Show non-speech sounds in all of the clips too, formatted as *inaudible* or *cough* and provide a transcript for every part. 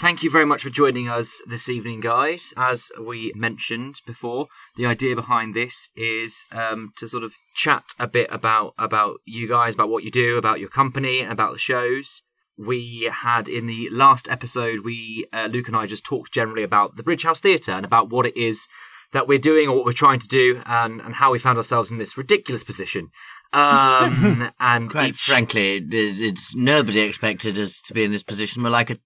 thank you very much for joining us this evening, guys. As we mentioned before, the idea behind this is um, to sort of chat a bit about about you guys, about what you do, about your company, and about the shows. We had in the last episode, we uh, Luke and I just talked generally about the Bridge House Theatre and about what it is that we're doing or what we're trying to do, and and how we found ourselves in this ridiculous position. Um, *laughs* and Quite each- frankly, it- it's nobody expected us to be in this position. We're like a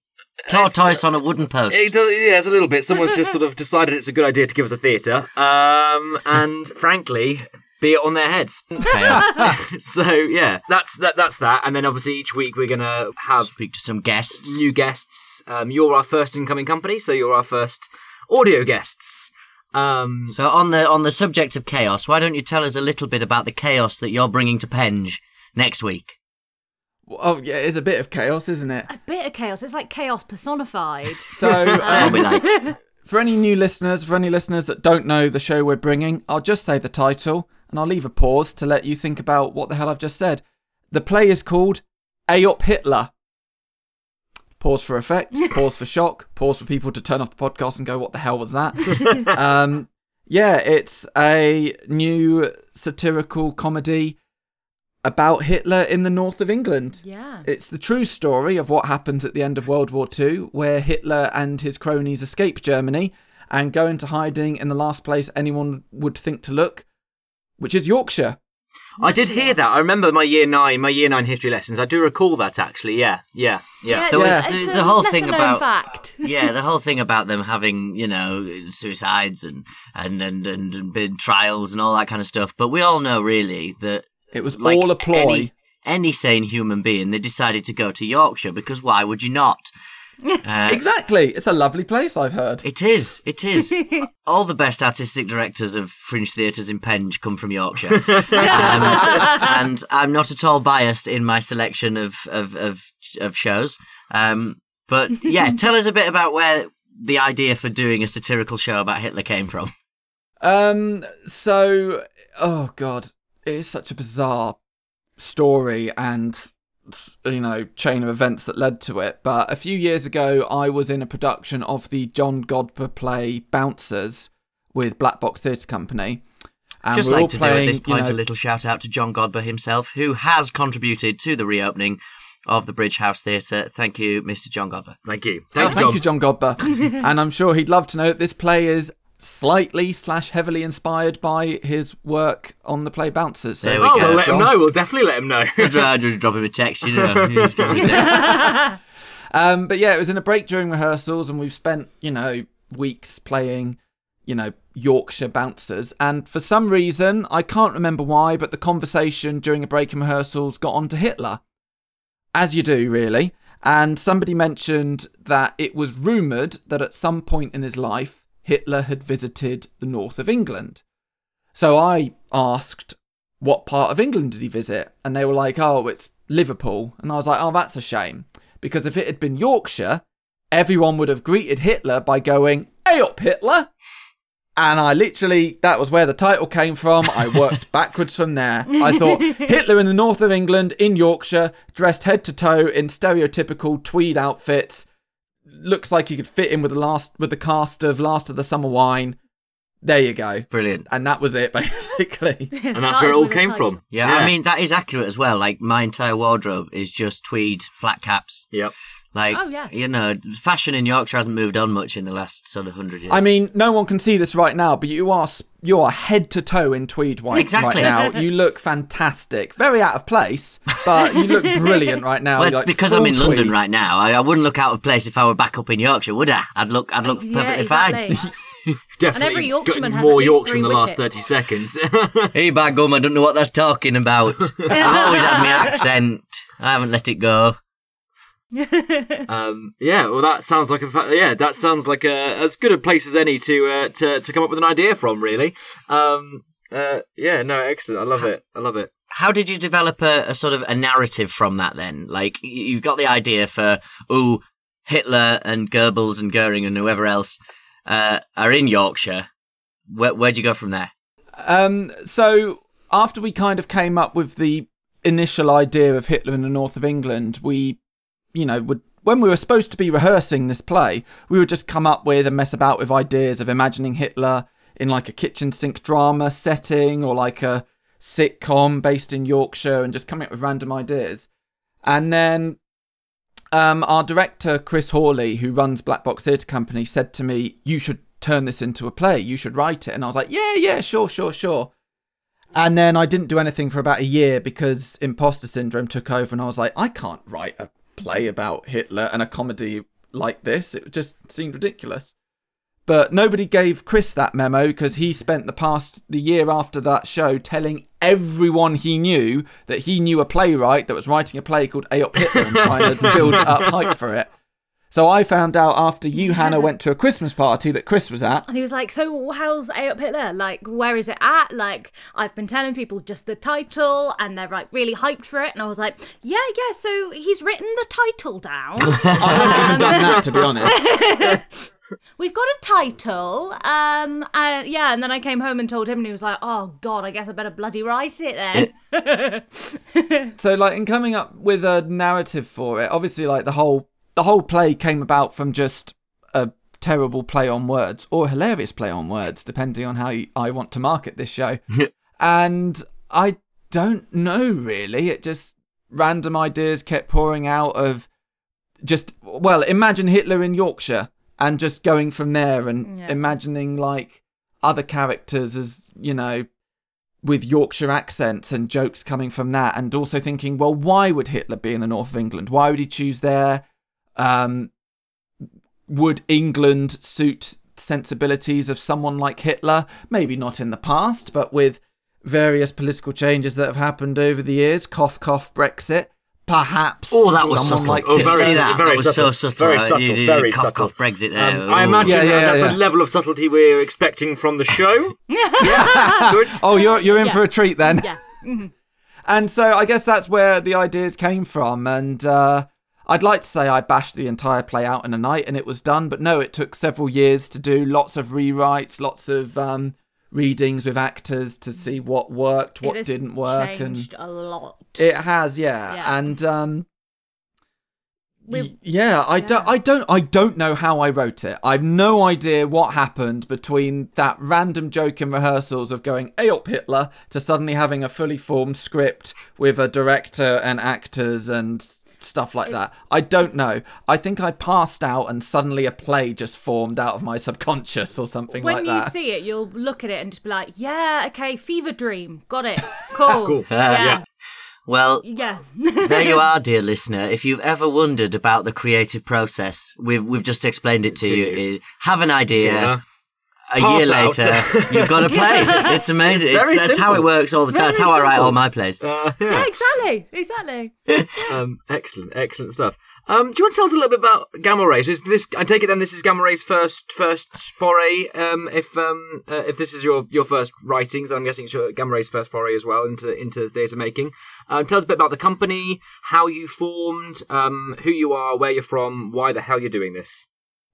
tortoise on a wooden post. It does, yeah, it's a little bit. Someone's just sort of decided it's a good idea to give us a theatre, um, and frankly, be it on their heads. *laughs* *laughs* So yeah, that's that. That's that. And then obviously each week we're gonna have Speak to some guests. new guests. Um, you're our first incoming company, so you're our first audio guests. Um, So on the on the subject of chaos, why don't you tell us a little bit about the chaos that you're bringing to Penge next week? Oh yeah, it's a bit of chaos, isn't it? A bit of chaos. It's like chaos personified. *laughs* So *laughs* um, like, for any new listeners, for any listeners that don't know the show we're bringing, I'll just say the title and I'll leave a pause to let you think about what the hell I've just said. The play is called Ay Up Hitler. Pause for effect, *laughs* pause for shock, pause for people to turn off the podcast and go, what the hell was that? um, yeah, it's a new satirical comedy about Hitler in the north of England. Yeah. It's the true story of what happens at the end of World War II, where Hitler and his cronies escape Germany and go into hiding in the last place anyone would think to look, which is Yorkshire. I did hear that. I remember my year nine, my year nine history lessons. I do recall that actually. Yeah, yeah, yeah. There was Yeah. the- the whole thing about- fact. *laughs* yeah, the whole thing about them having, you know, suicides and and and and, and been trials and all that kind of stuff. But we all know really that It was like all a ploy. Any, any sane human being, they decided to go to Yorkshire because why would you not? *laughs* Uh, Exactly. It's a lovely place, I've heard. It is. It is. *laughs* All the best artistic directors of fringe theatres in Penge come from Yorkshire, *laughs* um, and I'm not at all biased in my selection of of of, of shows. Um, but yeah, tell us a bit about where the idea for doing a satirical show about Hitler came from. Um, so, oh god, it is such a bizarre story and you know chain of events that led to it. But a few years ago, I was in a production of the John Godber play Bouncers with Black Box Theatre Company. And Just like to do at playing, this you point know- a little shout out to John Godber himself, who has contributed to the reopening of the Bridge House Theatre. Thank you, Mr. John Godber. Thank you. Oh, Thank, thank you, John. you, John Godber. *laughs* and I'm sure he'd love to know that this play is slightly slash heavily inspired by his work on the play Bouncers. So There we Oh, go. we'll let him know. We'll definitely let him know. *laughs* I'll just drop him a text, you know. *laughs* Just drop him a text. *laughs* Um, but yeah, it was in a break during rehearsals, and we've spent, you know, weeks playing, you know, Yorkshire bouncers. And for some reason, I can't remember why, but the conversation during a break in rehearsals got onto Hitler. As you do, really. And somebody mentioned that it was rumoured that at some point in his life, Hitler had visited the north of England. So I asked, what part of England did he visit? And they were like, oh, it's Liverpool. And I was like, oh, that's a shame. Because if it had been Yorkshire, everyone would have greeted Hitler by going, hey up, Hitler. And I literally, that was where the title came from. I worked *laughs* backwards from there. I thought Hitler in the north of England, in Yorkshire, dressed head to toe in stereotypical tweed outfits. Looks like he could fit in with the last with the cast of Last of the Summer Wine. There you go. Brilliant. And that was it, *laughs* basically. and that's where it all came from. Yeah, I mean that is accurate as well. Like my entire wardrobe is just tweed flat caps. Yep. Like, Oh, yeah. you know, fashion in Yorkshire hasn't moved on much in the last sort of hundred years. I mean, no one can see this right now, but you are you are head to toe in tweed white Exactly. right now. *laughs* You look fantastic. Very out of place, but you look *laughs* brilliant right now. well, it's like because I'm in London right now. I, I wouldn't look out of place if I were back up in Yorkshire, would I? I'd look, I'd look Yeah, perfectly exactly. fine. Definitely *laughs* and every Yorkshireman got has more Yorkshire in three the last 30 seconds. hey, by gum, I don't know what that's talking about. I've always had my accent. I haven't let it go. *laughs* um, yeah, well, that sounds like a fa- yeah, that sounds like a, as good a place as any to uh, to to come up with an idea from, really. Um, uh, yeah, no, excellent. I love it. I love it. How did you develop a, a sort of a narrative from that then? Like, you've got the idea for, oh, Hitler and Goebbels and Goering and whoever else uh, are in Yorkshire. Where, where'd you go from there? Um, so after we kind of came up with the initial idea of Hitler in the north of England, we, you know, would when we were supposed to be rehearsing this play, we would just come up with and mess about with ideas of imagining Hitler in like a kitchen sink drama setting or like a sitcom based in Yorkshire and just coming up with random ideas. And then um, our director, Chris Hawley, who runs Black Box Theatre Company, said to me, You should turn this into a play. You should write it. And I was like, Yeah, yeah, sure, sure, sure. And then I didn't do anything for about a year because imposter syndrome took over, and I was like, I can't write a play about Hitler and a comedy like this. It just seemed ridiculous. But nobody gave Chris that memo because he spent the past the year after that show telling everyone he knew that he knew a playwright that was writing a play called Ay Up Hitler and trying to build up hype for it. So I found out after you, Hannah, went to a Christmas party that Chris was at. And he was like, "So how's Ay Up Hitler? Like, where is it at? Like, I've been telling people just the title, and they're like really hyped for it." And I was like, "Yeah, yeah. So he's written the title down. *laughs* I haven't even done that, to be honest. *laughs* We've got a title. Um, uh, yeah." And then I came home and told him, and he was like, "Oh God, I guess I better bloody write it then." *laughs* So, like, in coming up with a narrative for it, obviously, like the whole the whole play came about from just a terrible play on words or a hilarious play on words, depending on how you, I want to market this show. *laughs* and I don't know really. It just random ideas kept pouring out of just well, imagine Hitler in Yorkshire and just going from there and Yeah. imagining like other characters as you know with Yorkshire accents and jokes coming from that, and also thinking, well, why would Hitler be in the north of England? Why would he choose there? Um, would England suit sensibilities of someone like Hitler? Maybe not in the past, but with various political changes that have happened over the years, cough, cough, Brexit. Perhaps. Oh, that was someone subtle. like Oh, very see that? very that was subtle, so subtle. very Uh, subtle, you did very cough, subtle. cough, Brexit there. Um, I imagine Yeah, yeah, that's yeah. the level of subtlety we're expecting from the show. *laughs* yeah, *laughs* good. Oh, you're you're in Yeah. for a treat then. yeah. And so I guess that's where the ideas came from. And uh, I'd like to say I bashed the entire play out in a night and it was done, but no, it took several years to do lots of rewrites, lots of um, readings with actors to see what worked, what didn't work, changed a lot. and it has, yeah. Yeah. And um, yeah, I don't, I don't, I don't know how I wrote it. I've no idea what happened between that random joke in rehearsals of going Ay Up Hitler to suddenly having a fully formed script with a director and actors and stuff like that. I don't know. I think I passed out and suddenly a play just formed out of my subconscious or something when like that. When you see it, you'll look at it and just be like, "Yeah, okay, fever dream, got it, *laughs* cool, Cool. yeah, Yeah. Well, yeah." there you *laughs* are, dear listener. If you've ever wondered about the creative process, we've we've just explained it to, To you. you. Have an idea. Yeah. A Pass year out. later, you've got a *laughs* play. It's amazing. It's It's, very that's how it works all the time. That's Very how I write simple. all my plays. Uh, yeah, yeah. exactly, exactly. *laughs* Um, excellent, excellent stuff. Um, do you want to tell us a little bit about Gamma Rays? Is this? I take it then this is Gamma Ray's first first foray. Um, if um, uh, if this is your, your first writings, I'm guessing it's your Gamma Ray's first foray as well into into theatre making. Um, tell us a bit about the company, how you formed, um, who you are, where you're from, why the hell you're doing this.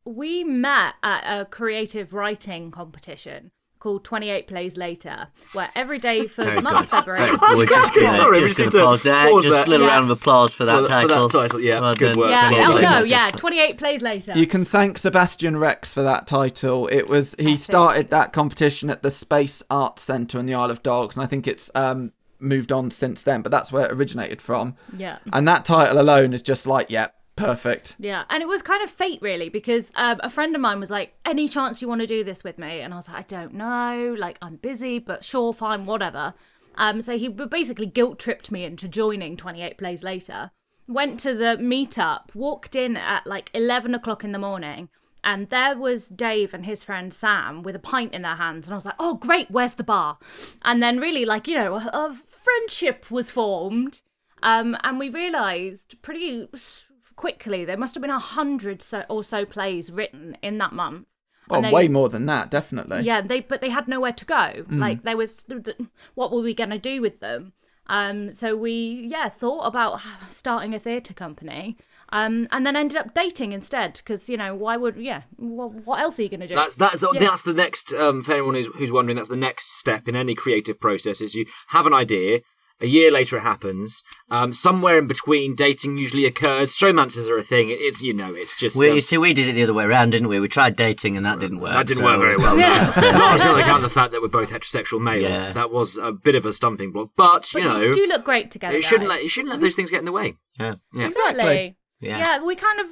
We met at a creative writing competition called 28 Plays Later, where every day for the month of. February. *laughs* We're just gonna, Sorry, we just just gonna need to pause there. just that. a little Yeah. round of applause for that For that- for that title. title, yeah, Well good done. work. Yeah, 28 oh Plays no, Later. yeah, 28 Plays Later. You can thank Sebastian Rex for that title. It was he That's it. started that competition at the Space Arts Centre in the Isle of Dogs, and I think it's um, moved on since then. But that's where it originated from. Yeah. And that title alone is just like, yeah, perfect. Yeah, and it was kind of fate, really, because um, a friend of mine was like, "Any chance you want to do this with me?" And I was like, "I don't know. Like, I'm busy, but sure, fine, whatever." Um, so he basically guilt tripped me into joining 28 Plays Later. Went to the meetup, walked in at like 11 o'clock in the morning, and there was Dave and his friend Sam with a pint in their hands, and I was like, "Oh, great, where's the bar?" And then, really, like you know, a, a friendship was formed. Um, and we realised pretty quickly there must have been a hundred so, or so plays written in that month. Oh, And they- way more than that, definitely. Yeah, they but they had nowhere to go. Like there was, what were we going to do with them? Um, so we yeah thought about *sighs* starting a theatre company. Um, and then ended up dating instead because you know why would yeah what, what else are you going to do? That's that's Yeah. that's the next um, for anyone who's, who's wondering. That's the next step in any creative process. Is you have an idea A year later, it happens. Um, somewhere in between, dating usually occurs. Showmancers are a thing. It- It's you know, it's just We, um, you see, we did it the other way around, didn't we? We tried dating and that didn't work. that didn't so- work very well. *laughs* Yeah. Not on account of the fact that we're both heterosexual males. Yeah. That was a bit of a stumbling block. But you But know, you do look great together. it shouldn't let you shouldn't let those things get in the way. Yeah. Yeah. Exactly. Yeah. Yeah, we kind of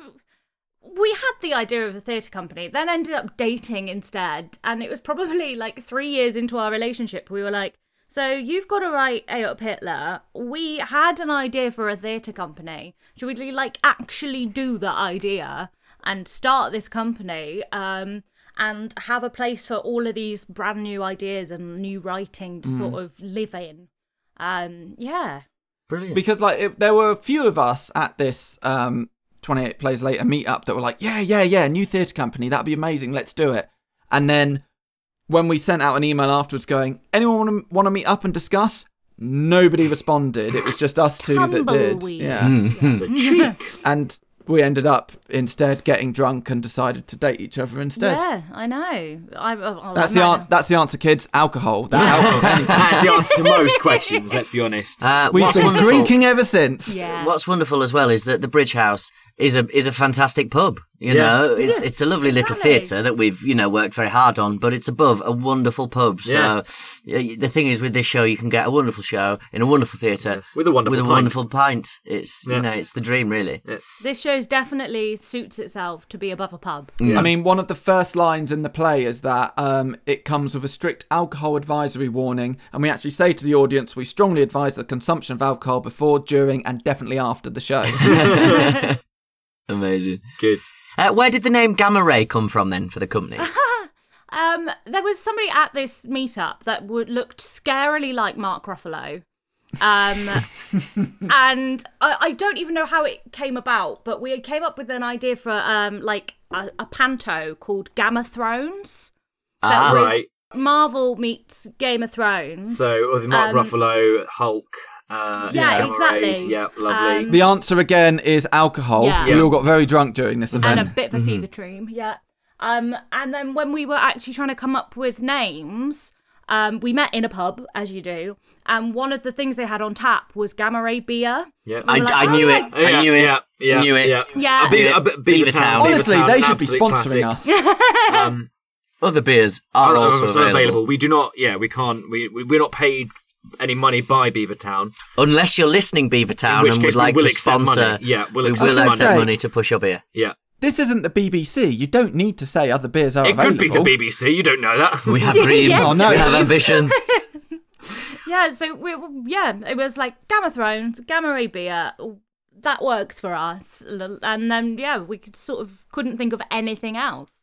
we had the idea of a theatre company, then ended up dating instead, and it was probably like three years into our relationship. We were like, "So you've got to write Ay Up Hitler." We had an idea for a theatre company. Should we like actually do that idea and start this company? Um, and have a place for all of these brand new ideas and new writing to sort of live in. Um, yeah. Brilliant. because like it, there were a few of us at this um 28 plays later meetup that were like yeah yeah yeah new theatre company that'd be amazing let's do it and then when we sent out an email afterwards going anyone want to want to meet up and discuss nobody responded it was just us two that did Tumbleweed. yeah *laughs* The and we ended up instead getting drunk and decided to date each other instead Yeah, I know. I, I, that's the an- an- that's the answer kids alcohol that's alcohol. *laughs* That's the answer to most questions. Let's be honest. Uh, we've what's been wonderful, drinking ever since Yeah. What's wonderful as well is that the Bridge House is a is a fantastic pub. You Yeah. know, it's it's a lovely little theatre that we've you know worked very hard on, but it's above a wonderful pub. So yeah, the thing is, with this show, you can get a wonderful show in a wonderful theatre With a wonderful with a wonderful pint. It's Yeah. you know, it's the dream, really. It's This show's definitely suits itself to be above a pub. Yeah. I mean, one of the first lines in the play is that um, it comes with a strict alcohol advisory warning, and we actually say to the audience, we strongly advise the consumption of alcohol before, during, and definitely after the show. *laughs* *laughs* Amazing. good. Uh, where did the name Gamma Ray come from then for the company? *laughs* Um, there was somebody at this meetup that would, looked scarily like Mark Ruffalo. Um, *laughs* and I, I don't even know how it came about, but we came up with an idea for um, like a, a panto called Gamma Thrones. Ah, was- Right. Marvel meets Game of Thrones. So, with Mark Um, Ruffalo, Hulk. Uh, Yeah, Gamma exactly. Yeah, lovely. Um, the answer again is alcohol. Yeah. We all got very drunk during this event. and a bit of a fever dream. Yeah. Um, and then when we were actually trying to come up with names, um, we met in a pub, as you do, and one of the things they had on tap was Gamma Ray beer. yeah. I, like, I oh, knew yeah. it. I knew it. Yeah, yeah, I knew it. Yeah, Yeah. A Beaver, Yeah. a bit- Beaver Beavertown. Town. Honestly, Beaver they Town, should be sponsoring classic. us. *laughs* Um, Other beers are are also also available. available. We do not. Yeah, we can't. We, we we're not paid any money by Beavertown. Unless you're listening, Beavertown, In which and would like we will to sponsor. money. Yeah, we'll we accept will money. accept Say- money to push your beer. Yeah, This isn't the BBC. You don't need to say other beers are it available. could be the BBC. You don't know that. We have *laughs* dreams. Yeah. Oh, no. We have ambitions. *laughs* Yeah, so we yeah, it was like Gamma Thrones, Gamma Ray beer. That works for us, and then yeah, we could sort of couldn't think of anything else.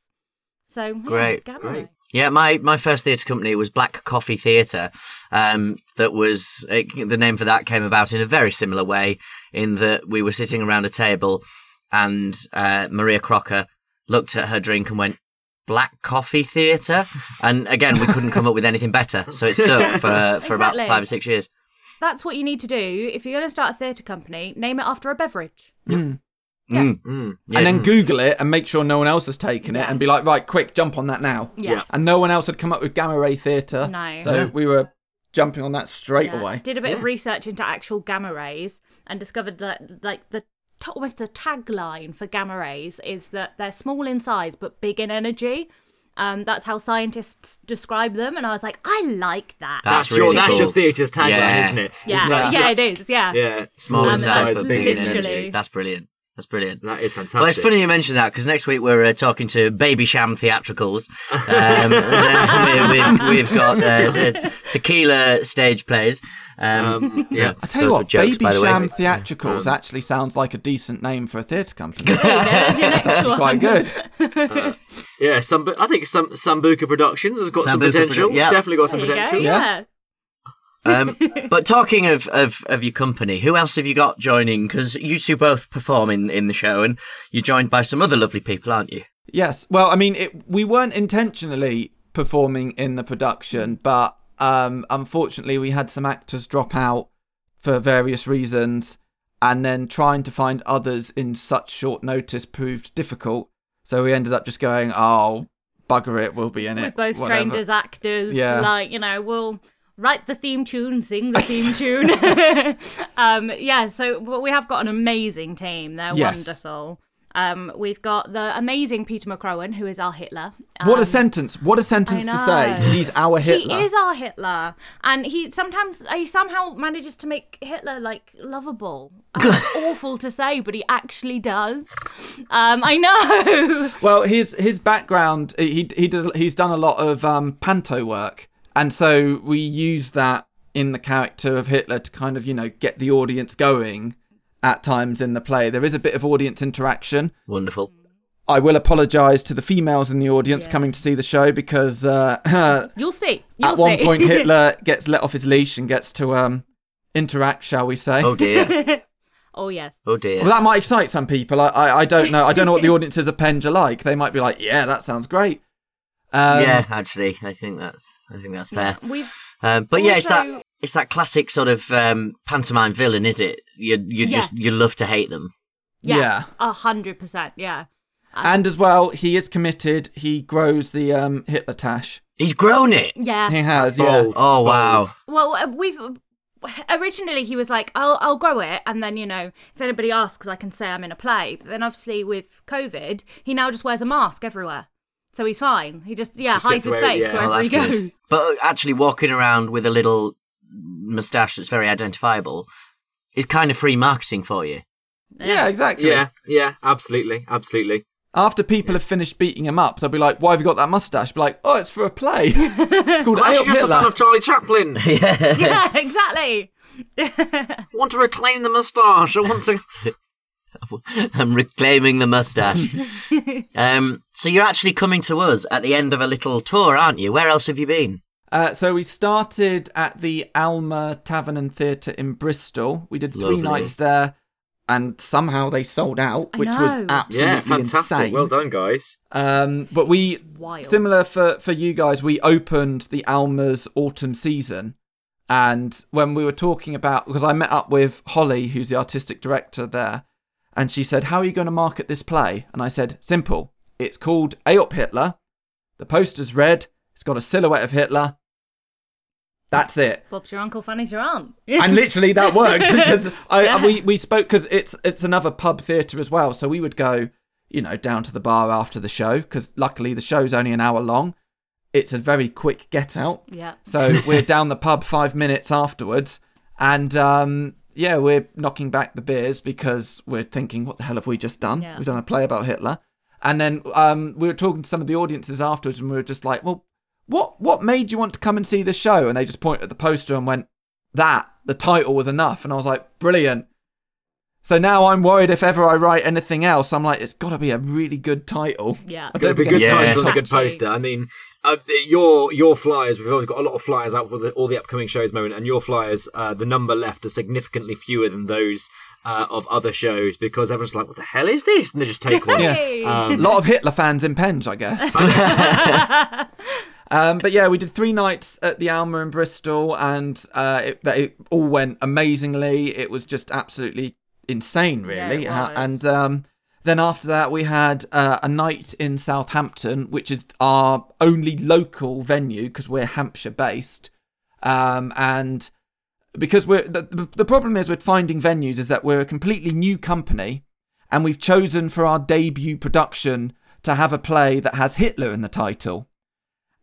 So yeah, Great, Gamma great. Ray. Yeah, my, my first theatre company was Black Coffee Theatre. Um, that was it, the name for that came about in a very similar way, in that we were sitting around a table, and uh, Maria Crocker looked at her drink and went, "Black Coffee Theatre," and again we couldn't come up with anything better, so it stuck *laughs* for for about five or six years. That's what you need to do if you're going to start a theatre company. Name it after a beverage. Mm. Mm. Yes. And then Google it and make sure no one else has taken it and be like, right, quick, jump on that now. Yes. And no one else had come up with Gamma Ray Theatre. No. So Yeah. we were jumping on that straight Yeah. away. Did a bit of research into actual gamma rays and discovered that like the almost the tagline for gamma rays is that they're small in size but big in energy. Um, that's how scientists describe them, and I was like, I like that. That's That's your really that's cool. your theatre's tagline, Yeah. isn't it? yeah, Isn't that- yeah, it is. Yeah, Yeah, Small Um, in size that's but big in energy. That's brilliant. That's brilliant. That is fantastic. Well, it's funny you mention that because next week we're uh, talking to Babycham Theatricals. Um, we, we've, we've got uh, tequila stage plays. Um, Um, yeah. I tell you what, jokes, Baby the. Sham Theatricals actually sounds like a decent name for a theatre company. There's your next Actually one. quite good. *laughs* Yeah, some, I think some Sambuca Productions has got some potential. Produ- yeah. Definitely got some There you go, potential. yeah. Um, but talking of, of, of your company, who else have you got joining? Because you two both perform in, in the show and you're joined by some other lovely people, aren't you? Yes. Well, I mean, it, we weren't intentionally performing in the production, but um, unfortunately, we had some actors drop out for various reasons, and then trying to find others in such short notice proved difficult. So we ended up just going, "Oh, bugger it, we'll be in We're it." both whatever." trained as actors. Yeah. Like, you know, we'll write the theme tune, sing the theme *laughs* tune. *laughs* um, yeah, so but we have got an amazing team. They're Yes. wonderful. Um, we've got the amazing Peter McCrowan, who is our Hitler. What a Um, sentence! What a sentence to say. He's our Hitler. He is our Hitler, and he sometimes he somehow manages to make Hitler like lovable. *laughs* Awful to say, but he actually does. Um, I know. Well, his his background, he he did, he's done a lot of um, panto work, and so we use that in the character of Hitler to kind of you know get the audience going. At times in the play, there is a bit of audience interaction. Wonderful. I will apologise to the females in the audience Yeah. coming to see the show because uh, *laughs* You'll see. You'll at one see. point *laughs* Hitler gets let off his leash and gets to um, interact, shall we say? Oh dear. *laughs* oh yes. Oh dear. Well, that might excite some people. I, I, I don't know. I don't know what the audiences of Penge are like. They might be like, "Yeah, that sounds great." Um, yeah, actually, I think that's I think that's fair. We've Um, but yeah, it's that it's that classic sort of um, pantomime villain, is it? You you Yeah. just you love to hate them. yeah, Yeah. a hundred percent. Yeah. And as well, he is committed. He grows the um, Hitler tash. He's grown it. Yeah. He has, yeah. It's Oh bold. wow. Well, uh, we've originally he was like, "I'll I'll grow it," and then you know, if anybody asks, I can say I'm in a play. But then obviously with COVID, he now just wears a mask everywhere, so he's fine. He just yeah Just hides his away- face yeah. Oh, wherever that's he good. goes. But uh, actually, walking around with a little moustache that's very identifiable is kind of free marketing for you. Yeah, exactly. Yeah, yeah, absolutely, absolutely. After people have finished beating him up, they'll be like, "Why have you got that mustache?" Be like, "Oh, it's for a play. *laughs* it's called I'm Hey actually just a Hitler." fan of Charlie Chaplin. *laughs* yeah. Yeah, *laughs* exactly. I want to reclaim the moustache. I want to. *laughs* I'm reclaiming the mustache. *laughs* um, so you're actually coming to us at the end of a little tour, aren't you? Where else have you been? Uh, so we started at the Alma Tavern and Theatre in Bristol. We did three Lovely. nights there, and somehow they sold out, I which was know. absolutely Yeah, fantastic. insane. Well done, guys. Um, but we wild. similar for for you guys. We opened the Alma's autumn season, and when we were talking about because I met up with Holly, who's the artistic director there, and she said, "How are you going to market this play?" And I said, "Simple. It's called Ay Up Hitler. The poster's red. It's got a silhouette of Hitler. That's it." Bob's your uncle, Fanny's your aunt. and literally that *laughs* works because I Yeah. we we spoke because it's it's another pub theatre as well. So we would go, you know, down to the bar after the show because luckily the show's only an hour long. It's a very quick get out. yeah. So we're down the pub five minutes afterwards, and um, yeah, we're knocking back the beers because we're thinking, what the hell have we just done? Yeah. We've done a play about Hitler, and then um, we were talking to some of the audiences afterwards, and we were just like, well, what what made you want to come and see the show? And they just pointed at the poster and went, that the title was enough, and I was like, brilliant. So now I'm worried if ever I write anything else, I'm like, it's got to be a really good title. Yeah. I Got to be think good I- Yeah. title and a good poster. I mean, uh, your your flyers. We've always got a lot of flyers out for the, all the upcoming shows, moment, and your flyers. Uh, the number left are significantly fewer than those uh, of other shows because everyone's like, "What the hell is this?" And they just take one. Yeah. Hey. A Um, lot of Hitler fans in Penge, I guess. *laughs* *laughs* um, but yeah, we did three nights at the Alma in Bristol, and uh, it, it all went amazingly. It was just absolutely insane, Yeah, really. was. And um, then after that, we had uh, a night in Southampton, which is our only local venue because we're Hampshire based. Um, and because we're the, the, problem is with finding venues is that we're a completely new company and we've chosen for our debut production to have a play that has Hitler in the title.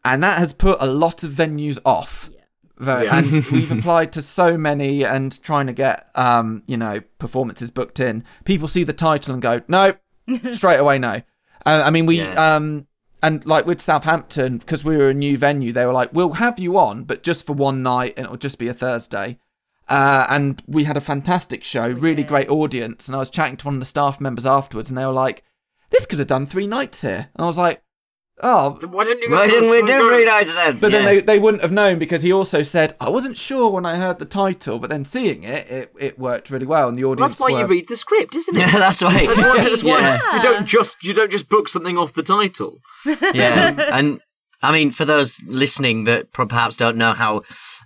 And that has put a lot of venues off. Very, Yeah. And *laughs* we've applied to so many and trying to get, um, you know, performances booked in. People see the title and go, no, *laughs* straight away, no. Uh, I mean, we, Yeah. um, and like with Southampton, because we were a new venue, they were like, we'll have you on, but just for one night and it'll just be a Thursday. Uh, and we had a fantastic show, really did. great audience. And I was chatting to one of the staff members afterwards, and they were like, "This could have done three nights here." And I was like, "Oh." why didn't you? Why didn't we do three nights then? But then they, they wouldn't have known because he also said, I wasn't sure when I heard the title, but then seeing it, it, it worked really well. And the audience. That's why were, you read the script, isn't it? *laughs* Yeah, that's right. That's why, that's why *laughs* Yeah. you don't just you don't just book something off the title. yeah, and I mean, for those listening that perhaps don't know how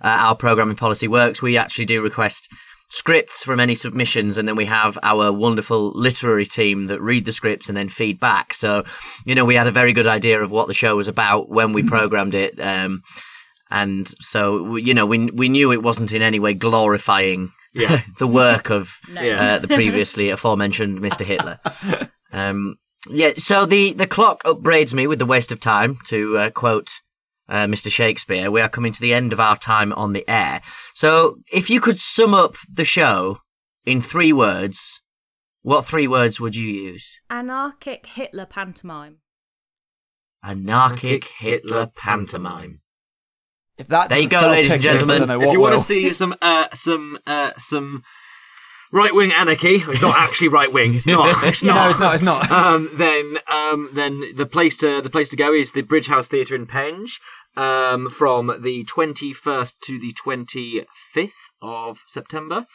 uh, our programming policy works, we actually do request scripts from any submissions, and then we have our wonderful literary team that read the scripts and then feed back. So, you know, we had a very good idea of what the show was about when we programmed it. Um, and so you know we we knew it wasn't in any way glorifying Yeah. *laughs* the work of Yeah. uh, the previously aforementioned Mr. Hitler. *laughs* Um, yeah, so the, the clock upbraids me with the waste of time, to uh, quote uh, Mr. Shakespeare. We are coming to the end of our time on the air. So if you could sum up the show in three words, what three words would you use? Anarchic Hitler pantomime. Anarchic Hitler pantomime. If that There you go, ladies and gentlemen. if you want to see some uh, some uh, some right wing anarchy, it's not actually right wing. It's not. *laughs* It's not. No, it's not. It's not. Um, then um, then the place to the place to go is the Bridge House Theatre in Penge um, from the twenty first to the twenty fifth of September.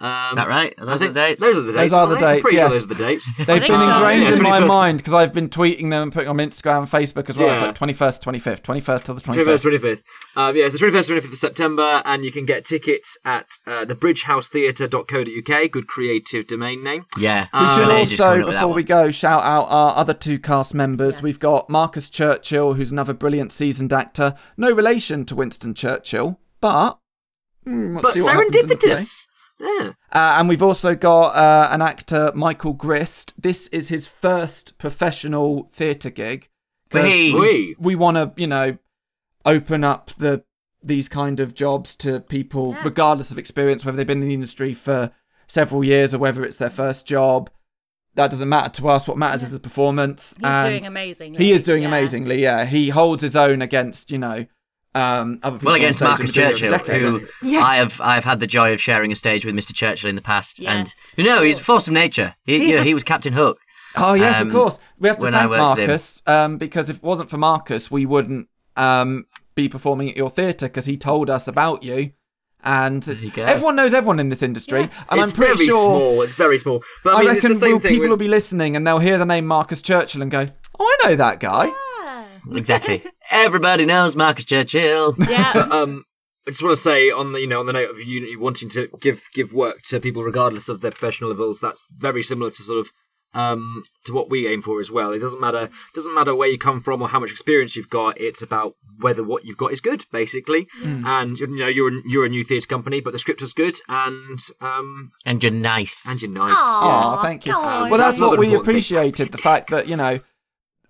Um, Is that right? Are those think the dates? Those are the dates. Those are the aren't? I'm dates, Pretty yes. sure those are the dates. They've think been so. ingrained Yeah, in my mind because I've been tweeting them and putting them on Instagram, Facebook as well. Yeah. It's like 21st, 25th, 21st till the 21st, 25th. 25th. Um, yeah, it's the 21st, 25th of September, and you can get tickets at uh, thebridgehousetheatre.co.uk. Good creative domain name. Yeah. We should spent also, coming up with that before we go, shout out our other two cast members. Yes. We've got Marcus Churchill, who's another brilliant seasoned actor. No relation to Winston Churchill, but. let's But see what happens in the play. serendipitous. Yeah. Uh, and we've also got uh, an actor, Michael Grist. This is his first professional theatre gig. Whee! we, we want to, you know, open up the these kind of jobs to people, Yeah. regardless of experience, whether they've been in the industry for several years or whether it's their first job. That doesn't matter to us. What matters is the performance. He's and doing amazingly. He is doing yeah. amazingly. Yeah, he holds his own against, you know, um, other people. Well, against Marcus in the business Churchill, who *laughs* Yeah. I have I've had the joy of sharing a stage with Mr. Churchill in the past, and you know he's a force of nature. He, you know, he was Captain Hook. Oh yes, um, of course. We have to thank worked with him. Marcus um, because if it wasn't for Marcus, we wouldn't um, be performing at your theatre because he told us about you. And you everyone knows everyone in this industry, and it's I'm pretty very sure. small. It's very small. But I, I, mean, reckon it's the same will, thing people with... will be listening and they'll hear the name Marcus Churchill and go, "Oh, I know that guy." Yeah. Exactly. Everybody knows Marcus Churchill. Yeah. um, I just want to say on the you know on the note of you wanting to give give work to people regardless of their professional levels, that's very similar to sort of um to what we aim for as well. It doesn't matter doesn't matter where you come from or how much experience you've got. It's about whether what you've got is good, basically. And you know you're you're a new theatre company, but the script was good and um and you're nice. and you're nice. Oh, thank you. Aw, Well, that's That's what we important thing. appreciated the fact that, you know,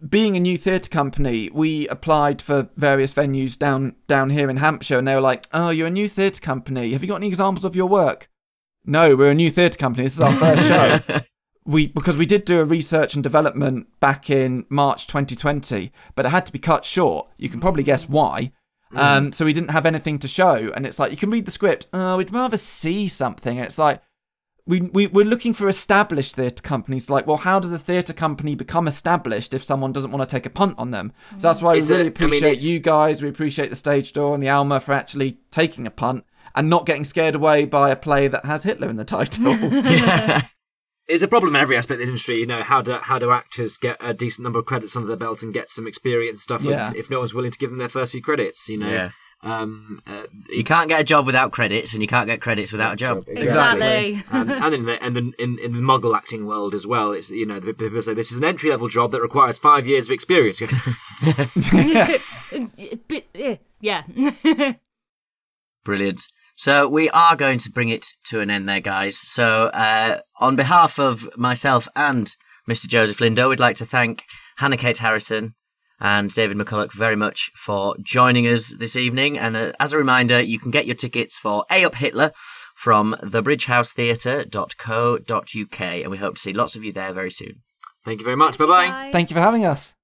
being a new theatre company, we applied for various venues down down here in Hampshire, and they were like, "Oh, you're a new theatre company. Have you got any examples of your work?" No, we're a new theatre company. This is our first show. *laughs* We because we did do a research and development back in March 2020, but it had to be cut short. You can probably guess why. Um, so we didn't have anything to show, and it's like you can read the script. Oh, we'd rather see something. And it's like we, we we're looking for established theatre companies. Like, well, how does a theatre company become established if someone doesn't want to take a punt on them? So that's why It's we a- really I mean, appreciate you guys. We appreciate the stage door and the Alma for actually taking a punt and not getting scared away by a play that has Hitler in the title. *laughs* *laughs* It's a problem in every aspect of the industry. You know how do how do actors get a decent number of credits under their belt and get some experience and stuff Yeah. if, if no one's willing to give them their first few credits? You know. Yeah. Um, uh, You can't get a job without credits, and you can't get credits without a job. Exactly. um, and in the and the, in, in the Muggle acting world as well, it's you know people say this is an entry level job that requires five years of experience. *laughs* Yeah. *laughs* Brilliant. So we are going to bring it to an end there, guys. So uh, on behalf of myself and Mr. Joseph Lindo, we'd like to thank Hannah Kate Harrison and David McCulloch very much for joining us this evening. And uh, as a reminder, you can get your tickets for Ay Up Hitler from thebridgehousetheatre.co.uk. And we hope to see lots of you there very soon. Thank you very much. Bye bye. Thank you for having us.